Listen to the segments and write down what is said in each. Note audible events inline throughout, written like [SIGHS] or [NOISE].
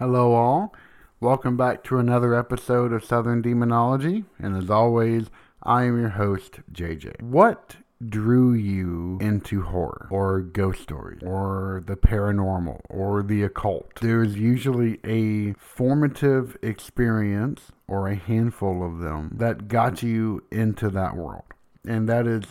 Hello all. Welcome back to another episode of Southern Demonology. And as always, I am your host, JJ. What drew you into horror or ghost stories or the paranormal or the occult? There's usually a formative experience or a handful of them that got you into that world. And that is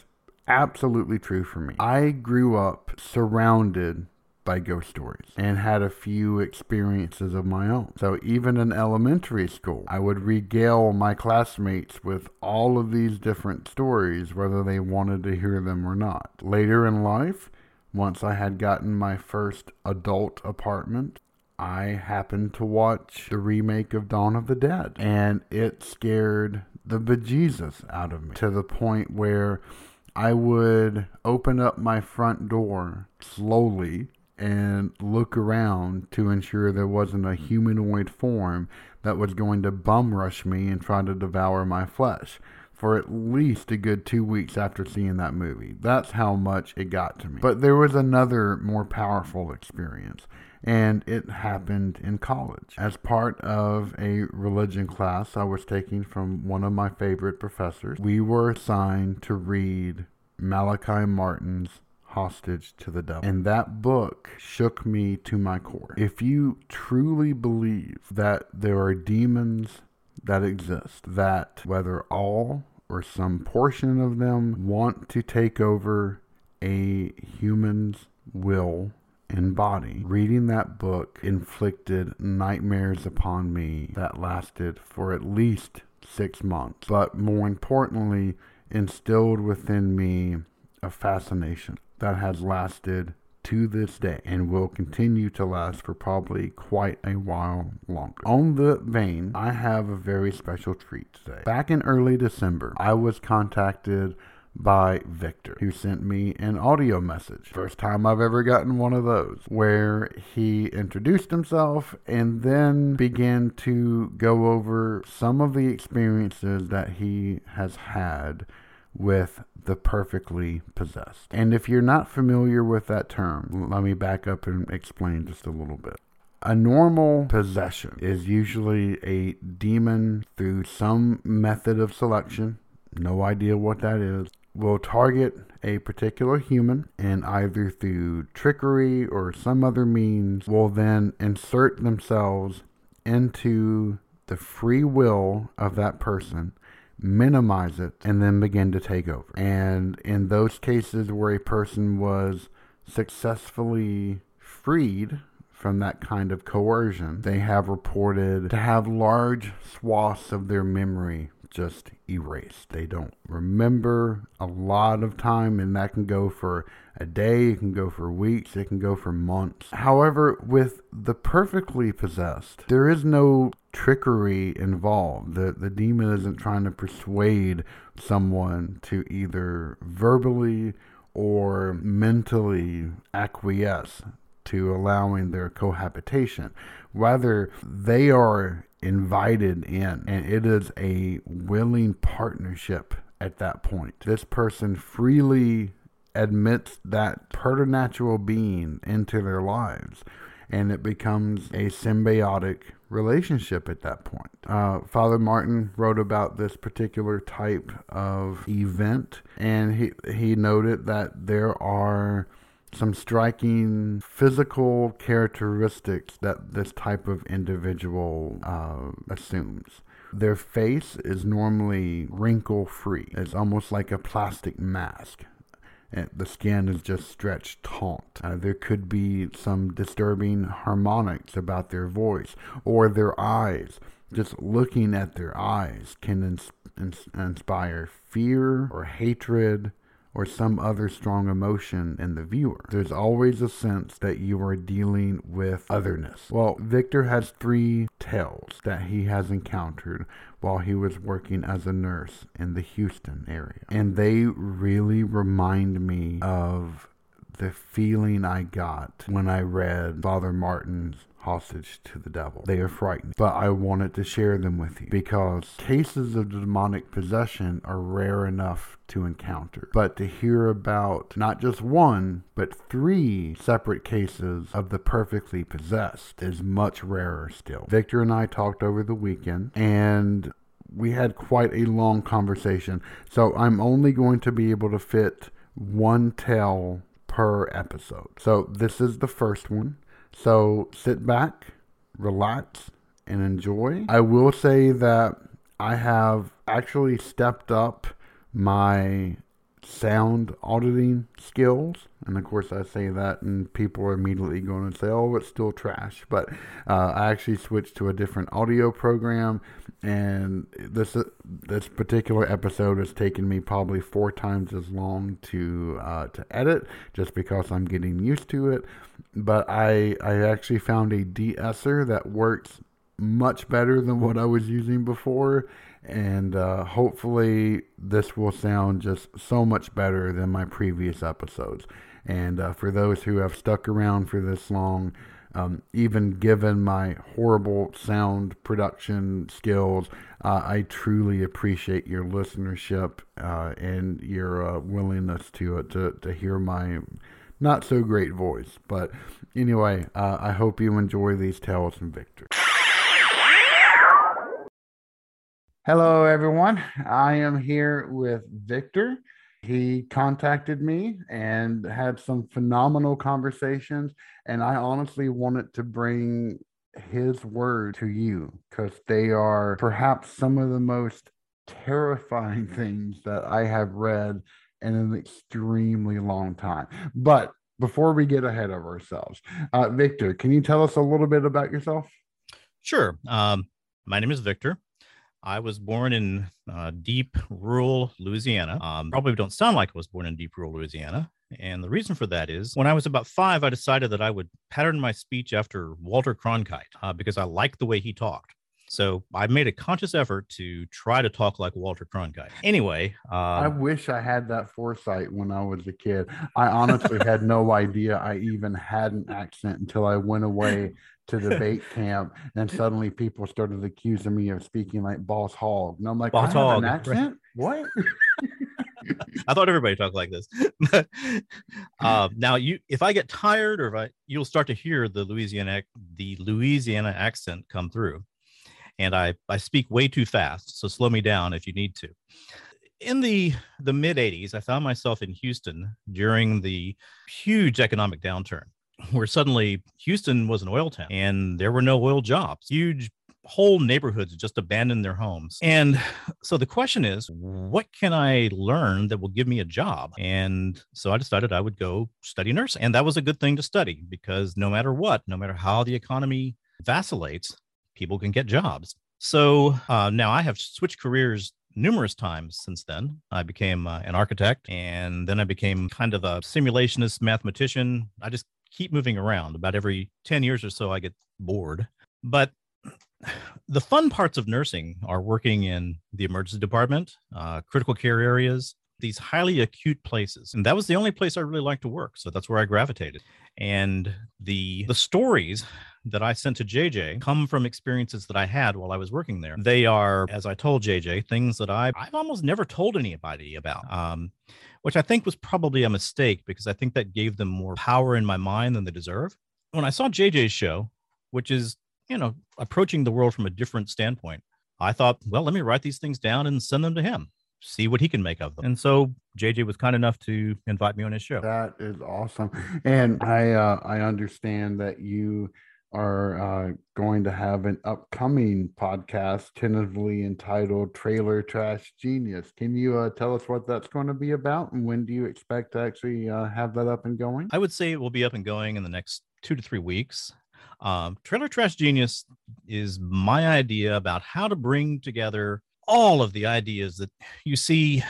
absolutely true for me. I grew up surrounded by ghost stories and had a few experiences of my own. So even in elementary school, I would regale my classmates with all of these different stories, whether they wanted to hear them or not. Later in life, once I had gotten my first adult apartment, I happened to watch the remake of Dawn of the Dead, and it scared the bejesus out of me to the point where I would open up my front door slowly and look around to ensure there wasn't a mm-hmm. humanoid form that was going to bum rush me and try to devour my flesh for at least a good two weeks after seeing that movie. That's how much it got to me. But there was another more powerful experience, and it happened in college. As part of a religion class I was taking from one of my favorite professors, we were assigned to read Malachi Martin's hostage to the devil. And that book shook me to my core. If you truly believe that there are demons that exist, that whether all or some portion of them want to take over a human's will and body, reading that book inflicted nightmares upon me that lasted for at least six months. But more importantly, instilled within me a fascination that has lasted to this day and will continue to last for probably quite a while longer. On the vein, I have a very special treat today. Back in early December, I was contacted by Victor, who sent me an audio message. First time I've ever gotten one of those, where he introduced himself and then began to go over some of the experiences that he has had with the perfectly possessed. And if you're not familiar with that term, let me back up and explain just a little bit. A normal possession is usually a demon through some method of selection, no idea what that is, will target a particular human and either through trickery or some other means will then insert themselves into the free will of that person minimize it, and then begin to take over. And in those cases where a person was successfully freed from that kind of coercion, they have reported to have large swaths of their memory just erased. They don't remember a lot of time, and that can go for a day, it can go for weeks, it can go for months. However, with the perfectly possessed, there is no trickery involved. The the demon isn't trying to persuade someone to either verbally or mentally acquiesce to allowing their cohabitation. Rather, they are invited in, and it is a willing partnership at that point. This person freely admits that preternatural being into their lives, and it becomes a symbiotic relationship at that point. Uh, Father Martin wrote about this particular type of event, and he he noted that there are some striking physical characteristics that this type of individual uh, assumes. Their face is normally wrinkle free. It's almost like a plastic mask. The skin is just stretched taut. Uh, there could be some disturbing harmonics about their voice or their eyes. Just looking at their eyes can ins- ins- inspire fear or hatred or some other strong emotion in the viewer. There's always a sense that you are dealing with otherness. Well, Victor has three tales that he has encountered while he was working as a nurse in the Houston area. And they really remind me of the feeling I got when I read Father Martin's hostage to the devil. They are frightening, but I wanted to share them with you because cases of demonic possession are rare enough to encounter. But to hear about not just one, but three separate cases of the perfectly possessed is much rarer still. Victor and I talked over the weekend and we had quite a long conversation. So I'm only going to be able to fit one tale per episode. So this is the first one. So sit back, relax, and enjoy. I will say that I have actually stepped up my sound auditing skills. And of course, I say that, and people are immediately going to say, oh, it's still trash. But uh, I actually switched to a different audio program, and this uh, this particular episode has taken me probably four times as long to uh, to edit, just because I'm getting used to it. But I I actually found a de-esser that works much better than what I was using before and uh, hopefully this will sound just so much better than my previous episodes. And uh, for those who have stuck around for this long, um, even given my horrible sound production skills, uh, I truly appreciate your listenership uh, and your uh, willingness to, uh, to to hear my not so great voice. But anyway, I hope you enjoy these tales from Victor. Hello, everyone. I am here with Victor. He contacted me and had some phenomenal conversations. And I honestly wanted to bring his word to you because they are perhaps some of the most terrifying [LAUGHS] things that I have read in an extremely long time. But before we get ahead of ourselves, uh, Victor, can you tell us a little bit about yourself? Sure. Um, my name is Victor. I was born in uh, deep rural Louisiana. Um, probably don't sound like I was born in deep rural Louisiana. And the reason for that is when I was about five, I decided that I would pattern my speech after Walter Cronkite uh, because I liked the way he talked. So I made a conscious effort to try to talk like Walter Cronkite. Anyway, uh, I wish I had that foresight when I was a kid. I honestly had no idea I even had an accent until I went away to debate [LAUGHS] camp, and suddenly people started accusing me of speaking like Boss Hogg, and I'm like, Boss Hogg, an accent? Right. What? [LAUGHS] I thought everybody talked like this. [LAUGHS] uh, now, you, if I get tired, or if I, you'll start to hear the Louisiana, the Louisiana accent come through, and I, I speak way too fast. So slow me down if you need to. In the the mid '80s, I found myself in Houston during the huge economic downturn where suddenly Houston was an oil town and there were no oil jobs. Huge whole neighborhoods just abandoned their homes. And so the question is, what can I learn that will give me a job? And so I decided I would go study nursing. And that was a good thing to study because no matter what, no matter how the economy vacillates, people can get jobs. So uh, now I have switched careers numerous times since then. I became uh, an architect and then I became kind of a simulationist mathematician. I just keep moving around. About every 10 years or so, I get bored. But the fun parts of nursing are working in the emergency department, uh, critical care areas, these highly acute places. And that was the only place I really liked to work. So that's where I gravitated. And the the stories that I sent to JJ come from experiences that I had while I was working there. They are, as I told JJ, things that I, I've almost never told anybody about, um, which I think was probably a mistake because I think that gave them more power in my mind than they deserve. When I saw JJ's show, which is, you know, approaching the world from a different standpoint, I thought, well, let me write these things down and send them to him see what he can make of them. And so JJ was kind enough to invite me on his show. That is awesome. And I uh, I understand that you are uh, going to have an upcoming podcast tentatively entitled Trailer Trash Genius. Can you uh, tell us what that's going to be about and when do you expect to actually uh, have that up and going? I would say it will be up and going in the next two to three weeks. Um, Trailer Trash Genius is my idea about how to bring together all of the ideas that you see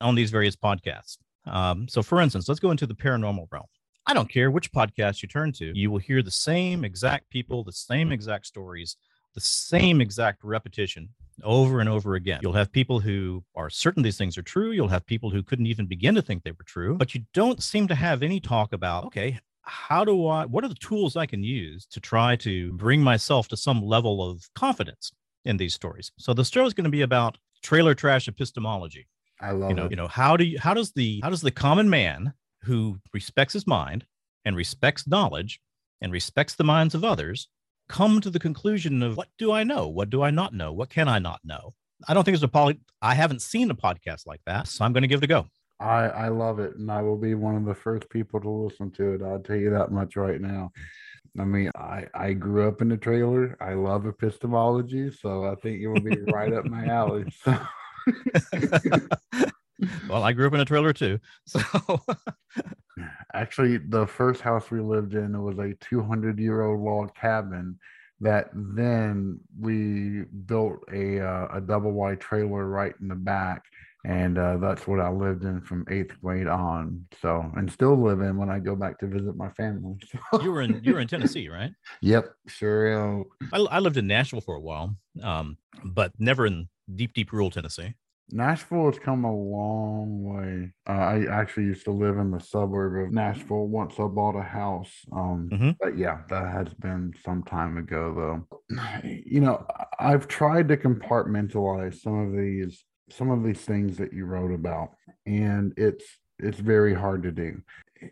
on these various podcasts. Um, so, for instance, let's go into the paranormal realm. I don't care which podcast you turn to, you will hear the same exact people, the same exact stories, the same exact repetition over and over again. You'll have people who are certain these things are true. You'll have people who couldn't even begin to think they were true, but you don't seem to have any talk about, okay, how do I, what are the tools I can use to try to bring myself to some level of confidence in these stories? So the story is going to be about trailer trash epistemology. I love you know, it. you know, how do you, how does the, how does the common man who respects his mind and respects knowledge and respects the minds of others come to the conclusion of what do I know? What do I not know? What can I not know? I don't think there's a poly. I haven't seen a podcast like that, so I'm going to give it a go. I, I love it, and I will be one of the first people to listen to it. I'll tell you that much right now. I mean, I, I grew up in a trailer. I love epistemology, so I think it will be right up my alley. [LAUGHS] So. [LAUGHS] well, I grew up in a trailer too. [LAUGHS] So actually, the first house we lived in was a 200 year old log cabin that then we built a uh, a double wide trailer right in the back and uh, that's what I lived in from eighth grade on. So, and still live in when I go back to visit my family. you were in you were in Tennessee, right? [LAUGHS] Yep, sure. I, I lived in Nashville for a while, um, but never in deep, deep rural Tennessee. Nashville has come a long way. Uh, I actually used to live in the suburb of Nashville once I bought a house. Um, mm-hmm. But yeah, that has been some time ago, though. [CLEARS THROAT] You know, I've tried to compartmentalize some of these some of these things that you wrote about, and it's it's very hard to do.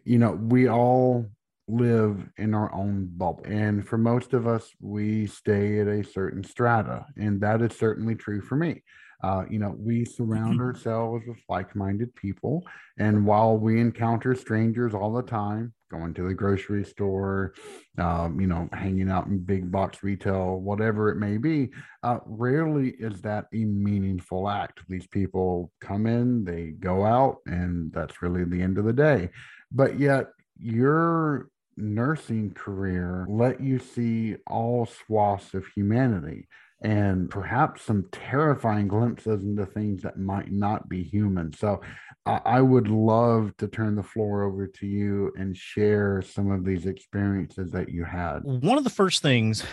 You know, we all live in our own bubble. And for most of us, we stay at a certain strata. And that is certainly true for me. Uh, you know, we surround mm-hmm. ourselves with like minded people. And while we encounter strangers all the time, going to the grocery store, um, you know, hanging out in big box retail, whatever it may be, uh, rarely is that a meaningful act. These people come in, they go out, and that's really the end of the day. But yet, your nursing career let you see all swaths of humanity and perhaps some terrifying glimpses into things that might not be human. So I would love to turn the floor over to you and share some of these experiences that you had. One of the first things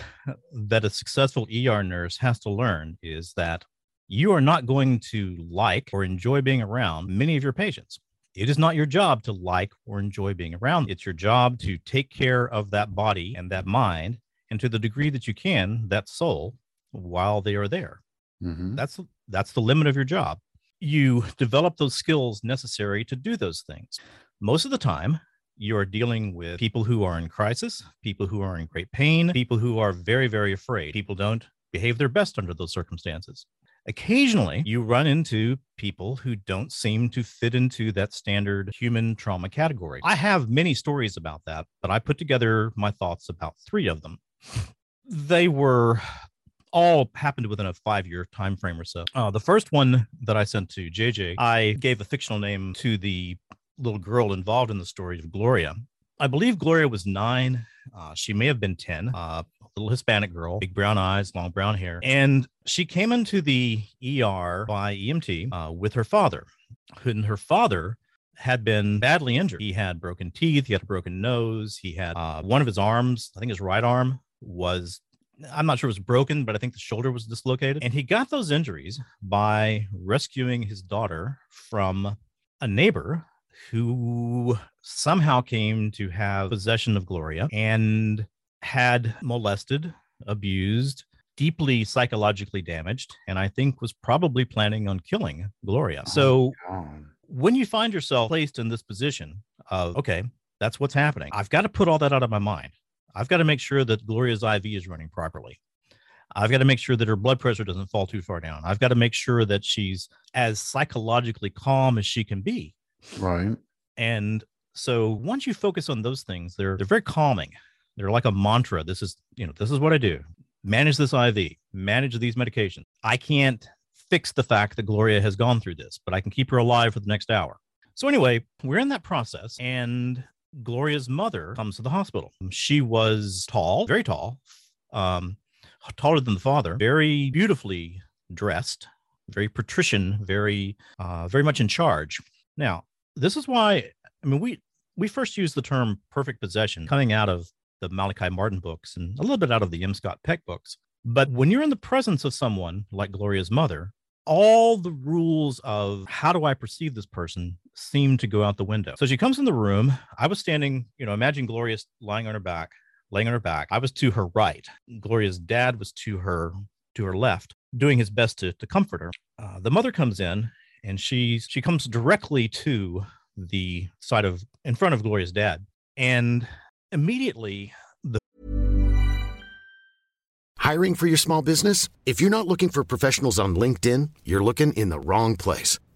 that a successful ER nurse has to learn is that you are not going to like or enjoy being around many of your patients. It is not your job to like or enjoy being around. It's your job to take care of that body and that mind, and to the degree that you can, that soul while they are there. Mm-hmm. That's that's the limit of your job. You develop those skills necessary to do those things. Most of the time, you are dealing with people who are in crisis, people who are in great pain, people who are very, very afraid. People don't behave their best under those circumstances. Occasionally, you run into people who don't seem to fit into that standard human trauma category. I have many stories about that, but I put together my thoughts about three of them. They were all happened within a five year time frame or so. Uh, the first one that I sent to JJ, I gave a fictional name to the little girl involved in the story of Gloria. I believe Gloria was nine. Uh, she may have been 10, uh, little Hispanic girl, big brown eyes, long brown hair. And she came into the ER by EMT uh, with her father. And her father had been badly injured. He had broken teeth, he had a broken nose, he had uh, one of his arms, I think his right arm, was I'm not sure it was broken, but I think the shoulder was dislocated. And he got those injuries by rescuing his daughter from a neighbor who somehow came to have possession of Gloria and had molested, abused, deeply psychologically damaged, and I think was probably planning on killing Gloria. Oh, So when you find yourself placed in this position of, okay, that's what's happening, I've got to put all that out of my mind. I've got to make sure that Gloria's IV is running properly. I've got to make sure that her blood pressure doesn't fall too far down. I've got to make sure that she's as psychologically calm as she can be. Right. And so once you focus on those things, they're they're very calming. They're like a mantra. This is, you know, this is what I do. Manage this IV, manage these medications. I can't fix the fact that Gloria has gone through this, but I can keep her alive for the next hour. So anyway, we're in that process and Gloria's mother comes to the hospital. She was tall, very tall, um, taller than the father, very beautifully dressed, very patrician, very, uh, very much in charge. Now, this is why I mean we we first used the term perfect possession coming out of the Malachi Martin books and a little bit out of the M. Scott Peck books. But when you're in the presence of someone like Gloria's mother, all the rules of how do I perceive this person seem to go out the window. So she comes in the room. I was standing, you know, imagine Gloria lying on her back, laying on her back. I was to her right. Gloria's dad was to her to her left, doing his best to, to comfort her. Uh, the mother comes in and she she comes directly to the side of in front of Gloria's dad, and immediately the Hiring for your small business? If you're not looking for professionals on LinkedIn, you're looking in the wrong place.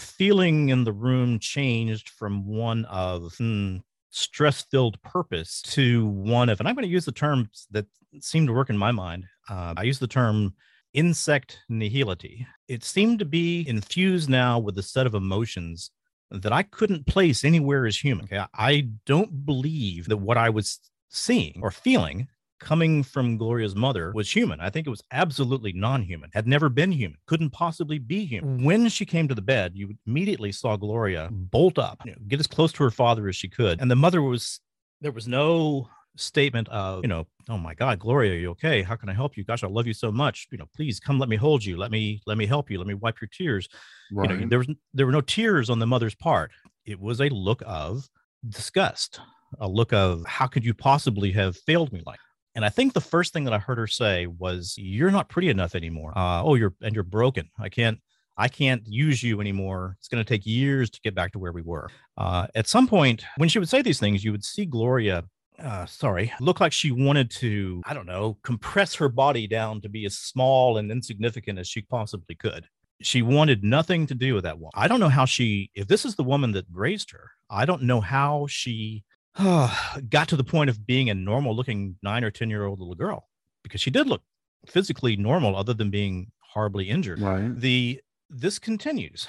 Feeling in the room changed from one of hmm, stress filled purpose to one of, and I'm going to use the terms that seem to work in my mind. Uh, I use the term insect nihility. It seemed to be infused now with a set of emotions that I couldn't place anywhere as human. Okay? I don't believe that what I was seeing or feeling coming from Gloria's mother was human. I think it was absolutely non human, had never been human, couldn't possibly be human. Mm. When she came to the bed, you immediately saw Gloria bolt up, you know, get as close to her father as she could. And the mother was, there was no statement of, you know, oh my God, Gloria, are you okay? How can I help you? Gosh, I love you so much. You know, please come, let me hold you. Let me, let me help you. Let me wipe your tears. Right. You know, there was, there were no tears on the mother's part. It was a look of disgust, a look of how could you possibly have failed me like and I think the first thing that I heard her say was, "You're not pretty enough anymore. Uh, oh, you're and you're broken. I can't, I can't use you anymore. It's going to take years to get back to where we were." Uh, at some point, when she would say these things, you would see Gloria. Uh, sorry, look like she wanted to, I don't know, compress her body down to be as small and insignificant as she possibly could. She wanted nothing to do with that woman. I don't know how she, if this is the woman that raised her, I don't know how she [SIGHS] got to the point of being a normal looking nine or 10 year old little girl because she did look physically normal other than being horribly injured. Right. The, this continues.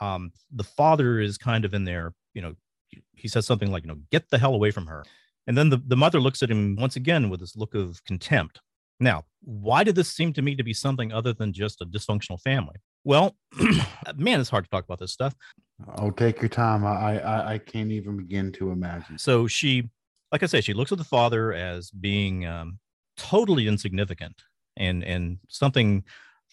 Um, the father is kind of in there, you know, he says something like, you know, get the hell away from her. And then the, the mother looks at him once again with this look of contempt. Now, why did this seem to me to be something other than just a dysfunctional family? Well, [CLEARS THROAT] man, it's hard to talk about this stuff. Oh, take your time. I, I I can't even begin to imagine. So she, like I said, she looks at the father as being um, totally insignificant and and something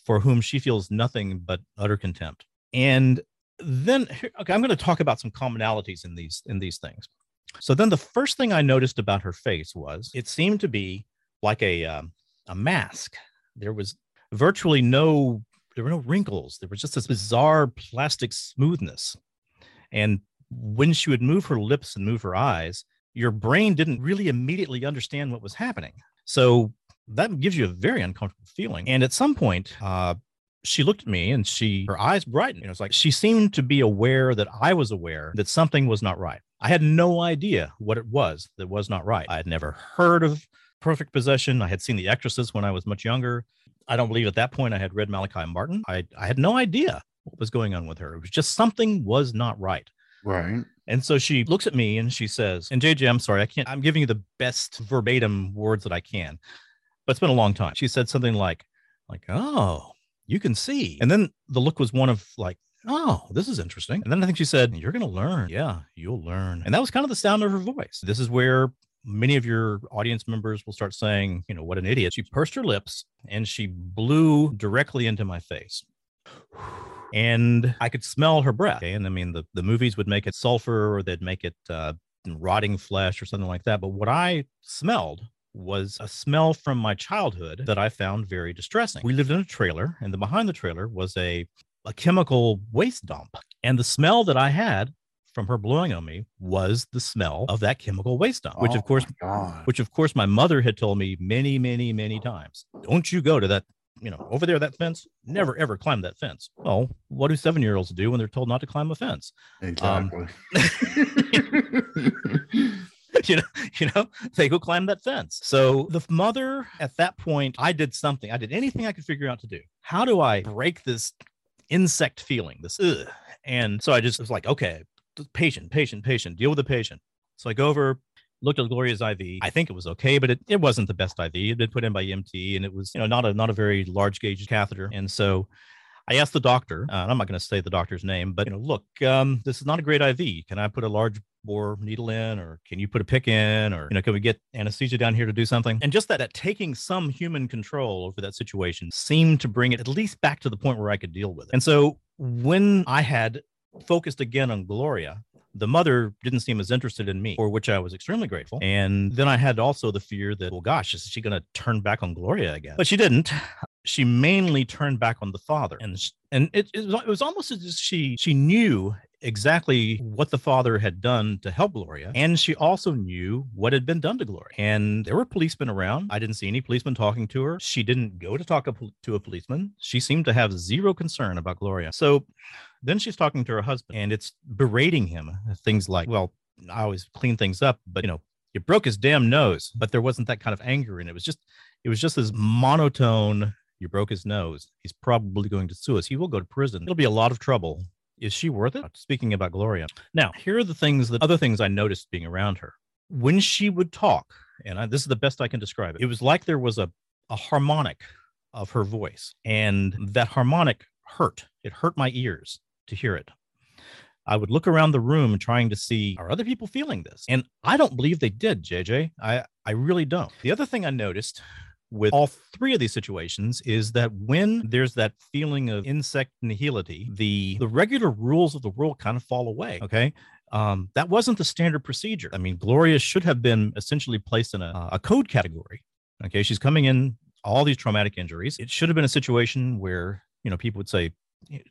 for whom she feels nothing but utter contempt. And then, okay, I'm going to talk about some commonalities in these in these things. So then, the first thing I noticed about her face was it seemed to be like a um, a mask. There was virtually no there were no wrinkles. There was just this bizarre plastic smoothness. And when she would move her lips and move her eyes, your brain didn't really immediately understand what was happening. So that gives you a very uncomfortable feeling. And at some point, uh, she looked at me and she her eyes brightened. Know, it's like she seemed to be aware that I was aware that something was not right. I had no idea what it was that was not right. I had never heard of perfect possession. I had seen The Exorcist when I was much younger. I don't believe at that point I had read Malachi Martin. I, I had no idea what was going on with her. It was just something was not right. Right. And so she looks at me and she says, and JJ, I'm sorry, I can't, I'm giving you the best verbatim words that I can, but it's been a long time. She said something like, like, oh, you can see. And then the look was one of like, oh, this is interesting. And then I think she said, you're going to learn. Yeah, you'll learn. And that was kind of the sound of her voice. This is where many of your audience members will start saying, you know, what an idiot. She pursed her lips and she blew directly into my face. And I could smell her breath. Okay? And I mean, the, the movies would make it sulfur or they'd make it uh, rotting flesh or something like that. But what I smelled was a smell from my childhood that I found very distressing. We lived in a trailer, and the behind the trailer was a, a chemical waste dump. And the smell that I had from her blowing on me was the smell of that chemical waste dump, which Oh of course, which of course my mother had told me many, many, many times. Don't you go to that, you know, over there, that fence. Never ever climb that fence. Well, what do seven year olds do when they're told not to climb a fence? Um, exactly. [LAUGHS] [LAUGHS] you know, you know, they go climb that fence. So the mother at that point, I did something. I did anything I could figure out to do. How do I break this insect feeling? This ugh. And so I just was like, okay, patient, patient, patient, deal with the patient. So I go over, looked at Gloria's IV. I think it was okay, but it, it wasn't the best IV. It had been put in by EMT and it was, you know, not a not a very large gauge catheter. And so I asked the doctor, uh, and I'm not going to say the doctor's name, but you know, look, um, this is not a great IV. Can I put a large bore needle in, or can you put a PICC in, or you know, can we get anesthesia down here to do something? And just that, that taking some human control over that situation seemed to bring it at least back to the point where I could deal with it. And so when I had focused again on Gloria, the mother didn't seem as interested in me, for which I was extremely grateful. And then I had also the fear that, well, gosh, is she going to turn back on Gloria again? But she didn't. She mainly turned back on the father, and and it, it, was, almost as if she she knew exactly what the father had done to help Gloria, and she also knew what had been done to Gloria. And there were policemen around. I didn't see any policemen talking to her. She didn't go to talk to a policeman. She seemed to have zero concern about Gloria. So then she's talking to her husband, and it's berating him. Uh, things like, well, I always clean things up, but you know, you broke his damn nose. But there wasn't that kind of anger in it. It was just, it was just this monotone. You broke his nose. He's probably going to sue us. He will go to prison. It'll be a lot of trouble. Is she worth it? Speaking about Gloria. Now, here are the things that other things I noticed being around her. When she would talk, and I, this is the best I can describe it, it was like there was a, a harmonic of her voice, and that harmonic hurt. It hurt my ears to hear it. I would look around the room trying to see are other people feeling this? And I don't believe they did, JJ. I, I really don't. The other thing I noticed with all three of these situations is that when there's that feeling of insect nihility, the the regular rules of the world kind of fall away. Okay. Um, that wasn't the standard procedure. I mean, Gloria should have been essentially placed in a, a code category. Okay. She's coming in all these traumatic injuries. It should have been a situation where, you know, people would say,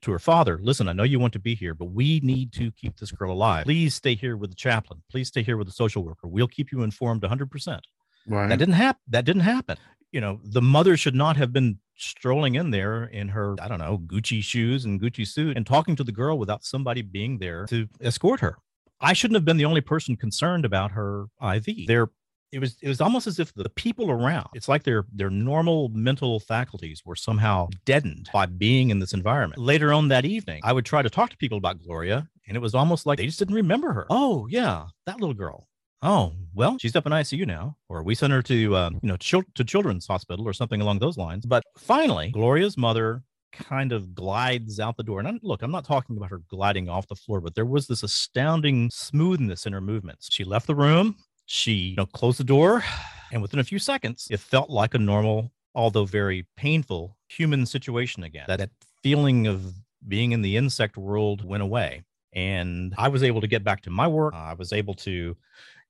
to her father, listen, I know you want to be here, but we need to keep this girl alive. Please stay here with the chaplain. Please stay here with the social worker. We'll keep you informed 100%. right. That didn't happen. That didn't happen. You know, the mother should not have been strolling in there in her, I don't know, Gucci shoes and Gucci suit and talking to the girl without somebody being there to escort her. I shouldn't have been the only person concerned about her IV. There it was it was almost as if the people around it's like their their normal mental faculties were somehow deadened by being in this environment later on that evening i would try to talk to people about gloria and it was almost like they just didn't remember her oh yeah that little girl oh well she's up in icu now or we sent her to um, you know chil- to children's hospital or something along those lines but finally gloria's mother kind of glides out the door. And I'm, look, I'm not talking about her gliding off the floor, but there was this astounding smoothness in her movements. She left the room, she you know, closed the door, and within a few seconds, it felt like a normal, although very painful, human situation again. That, that feeling of being in the insect world went away. And I was able to get back to my work. I was able to,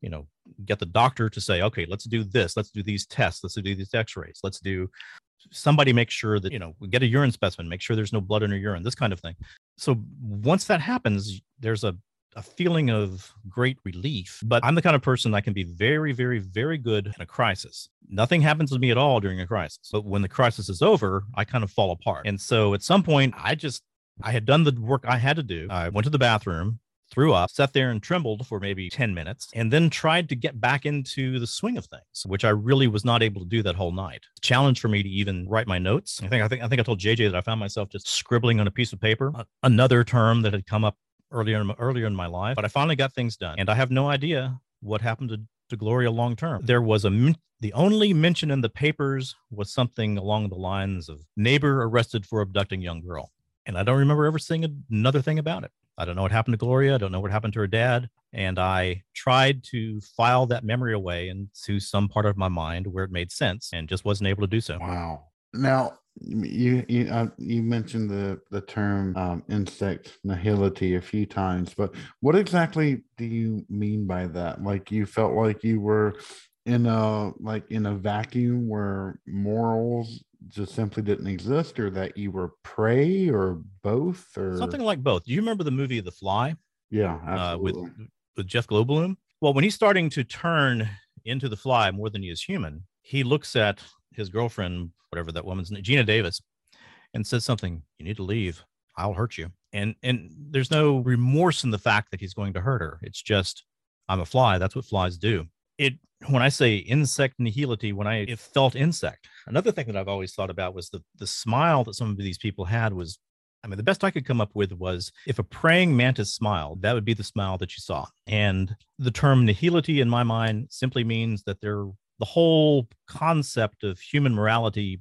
you know, get the doctor to say, okay, let's do this. Let's do these tests. Let's do these x rays. Let's do somebody make sure that, you know, we get a urine specimen, make sure there's no blood in her urine, this kind of thing. So once that happens, there's a a feeling of great relief. But I'm the kind of person that can be very, very, very good in a crisis. Nothing happens to me at all during a crisis. But when the crisis is over, I kind of fall apart. And so at some point, I just I had done the work I had to do. I went to the bathroom, threw up, sat there and trembled for maybe 10 minutes, and then tried to get back into the swing of things, which I really was not able to do that whole night. Challenge for me to even write my notes. I think I think I think I told JJ that I found myself just scribbling on a piece of paper, another term that had come up earlier in, earlier in my life, but I finally got things done. And I have no idea what happened to, to Gloria long term. There was a the only mention in the papers was something along the lines of neighbor arrested for abducting young girl. And I don't remember ever seeing another thing about it. I don't know what happened to Gloria. I don't know what happened to her dad. And I tried to file that memory away into some part of my mind where it made sense and just wasn't able to do so. Wow. Now, you you uh, you mentioned the the term um, insect nihility a few times, but what exactly do you mean by that? Like you felt like you were in a like in a vacuum where morals just simply didn't exist or that you were prey or both or something like both. Do you remember the movie the fly? Yeah uh, with with jeff goldblum? Well when he's starting to turn into the fly more than he is human he looks at his girlfriend whatever that woman's name Gina davis and says something you need to leave. I'll hurt you. And and there's no remorse in the fact that he's going to hurt her. It's just i'm a fly. That's what flies do. It when I say insect nihility, when I it felt insect, another thing that I've always thought about was the the smile that some of these people had was, I mean, the best I could come up with was if a praying mantis smiled, that would be the smile that you saw. And the term nihility in my mind simply means that they're the whole concept of human morality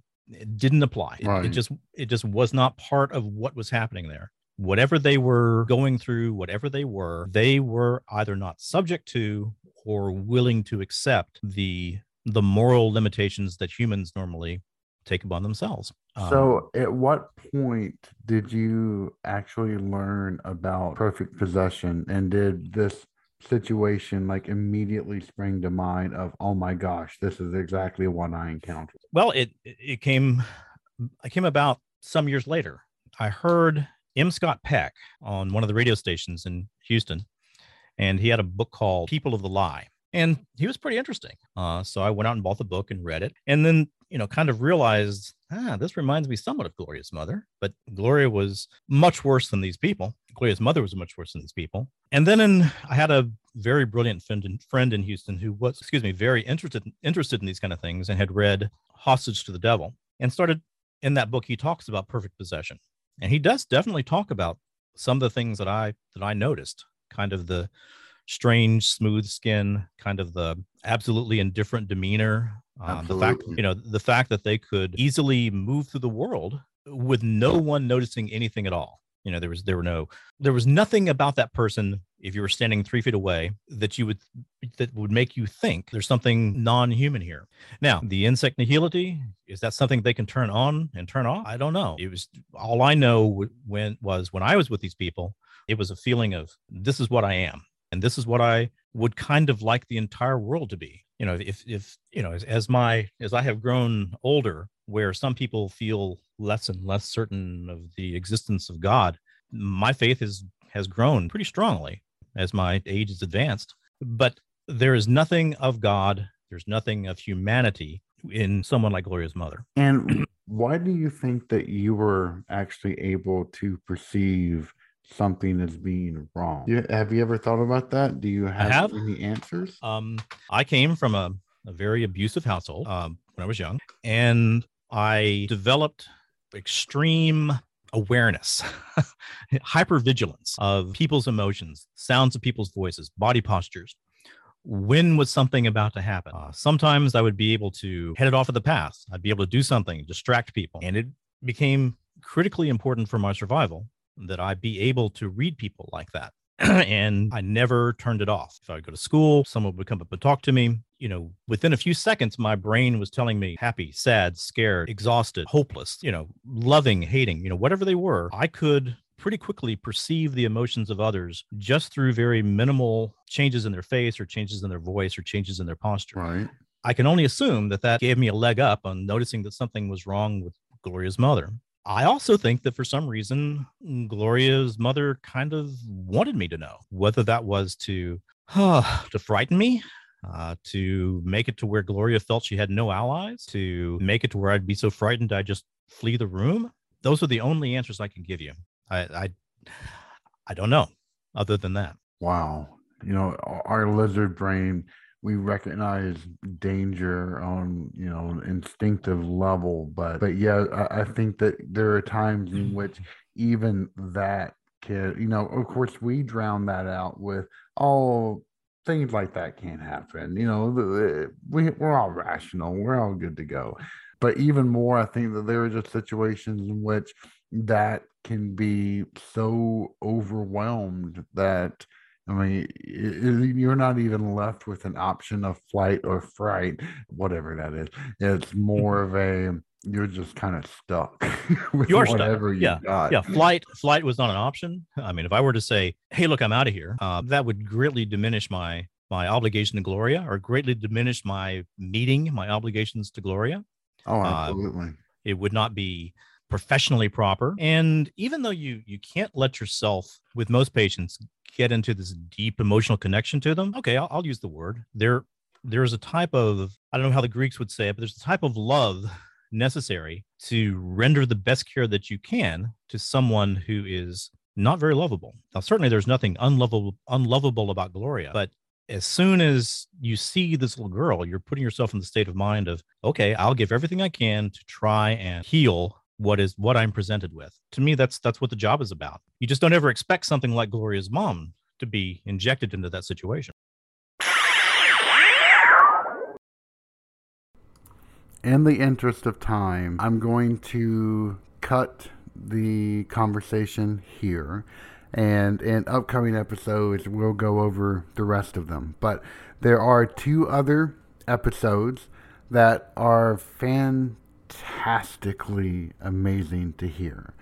didn't apply. Right. It, it just it just was not part of what was happening there whatever they were going through, whatever they were, they were either not subject to or willing to accept the the moral limitations that humans normally take upon themselves. So, um, at what point did you actually learn about perfect possession? And did this situation like immediately spring to mind of, oh my gosh, this is exactly what I encountered? Well, it it came, I came about some years later. I heard M. Scott Peck on one of the radio stations in Houston and he had a book called People of the Lie. And he was pretty interesting. Uh, so I went out and bought the book and read it. And then, you know, kind of realized, ah, this reminds me somewhat of Gloria's mother. But Gloria was much worse than these people. Gloria's mother was much worse than these people. And then in, I had a very brilliant friend in, friend in Houston who was, excuse me, very interested interested in these kind of things and had read Hostage to the Devil and started in that book. He talks about perfect possession, and he does definitely talk about some of the things that I that I noticed kind of the strange, smooth skin, kind of the absolutely indifferent demeanor. Um, the fact, you know, the fact that they could easily move through the world with no one noticing anything at all. You know, there was there were no there was nothing about that person if you were standing three feet away that you would that would make you think there's something non-human here. Now, the insect nihility is that something they can turn on and turn off? I don't know. It was all I know when was when I was with these people it was a feeling of this is what I am. And this is what I would kind of like the entire world to be. You know, if, if, you know, as, as my, as I have grown older, where some people feel less and less certain of the existence of God, my faith is, has grown pretty strongly as my age is advanced. But there is nothing of God, there's nothing of humanity in someone like Gloria's mother. And why do you think that you were actually able to perceive something is being wrong. You, have you ever thought about that? Do you have, have. any answers? Um, I came from a, a very abusive household um, when I was young, and I developed extreme awareness, [LAUGHS] hypervigilance of people's emotions, sounds of people's voices, body postures. When was something about to happen? Uh, sometimes I would be able to head it off at the pass. I'd be able to do something, distract people. And it became critically important for my survival that I be able to read people like that. [CLEARS THROAT] and I never turned it off. If I would go to school, someone would come up and talk to me. You know, within a few seconds, my brain was telling me happy, sad, scared, exhausted, hopeless, you know, loving, hating, you know, whatever they were. I could pretty quickly perceive the emotions of others just through very minimal changes in their face or changes in their voice or changes in their posture. Right. I can only assume that that gave me a leg up on noticing that something was wrong with Gloria's mother. I also think that for some reason, Gloria's mother kind of wanted me to know whether that was to uh, [SIGHS] to frighten me, uh, to make it to where Gloria felt she had no allies, to make it to where I'd be so frightened I'd just flee the room. Those are the only answers I can give you. I I, I don't know. Other than that, wow. You know, our lizard brain we recognize danger on you know an instinctive level but but yeah I, I, think that there are times in mm-hmm. which even that can you know of course we drown that out with all things like that can't happen you know the, we, we're all rational we're all good to go. But even more i think that there are just situations in which that can be so overwhelmed that I mean, you're not even left with an option of flight or fright, whatever that is. It's more of a you're just kind of stuck [LAUGHS] with you're whatever stuck. you yeah. got. Yeah, flight flight was not an option. I mean, if I were to say, "Hey, look, I'm out of here," uh, that would greatly diminish my my obligation to Gloria, or greatly diminish my meeting my obligations to Gloria. Oh, uh, absolutely. Uh, it would not be professionally proper. And even though you you can't let yourself with most patients get into this deep emotional connection to them okay i'll, I'll use the word there there's a type of i don't know how the greeks would say it but there's a type of love necessary to render the best care that you can to someone who is not very lovable. Now certainly there's nothing unlovable unlovable about gloria but as soon as you see this little girl, you're putting yourself in the state of mind of, okay, I'll give everything I can to try and heal what is what I'm presented with. To me, that's that's what the job is about. You just don't ever expect something like Gloria's mom to be injected into that situation. In the interest of time, I'm going to cut the conversation here. And in upcoming episodes, we'll go over the rest of them. But there are two other episodes that are fantastic fantastically amazing to hear.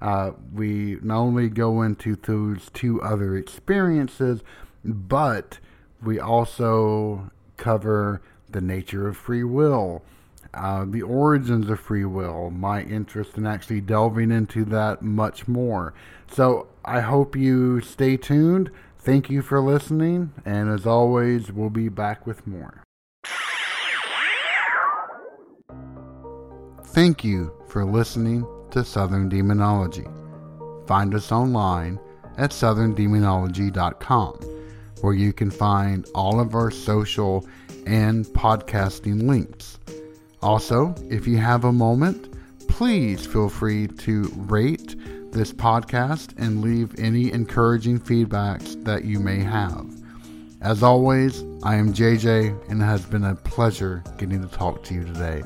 Uh, we not only go into those two other experiences, but we also cover the nature of free will, uh, the origins of free will, my interest in actually delving into that much more. So I hope you stay tuned. Thank you for listening, and as always, we'll be back with more. Thank you for listening to Southern Demonology. Find us online at southerndemonology.com, where you can find all of our social and podcasting links. Also, if you have a moment, please feel free to rate this podcast and leave any encouraging feedbacks that you may have. As always, I am JJ, and it has been a pleasure getting to talk to you today.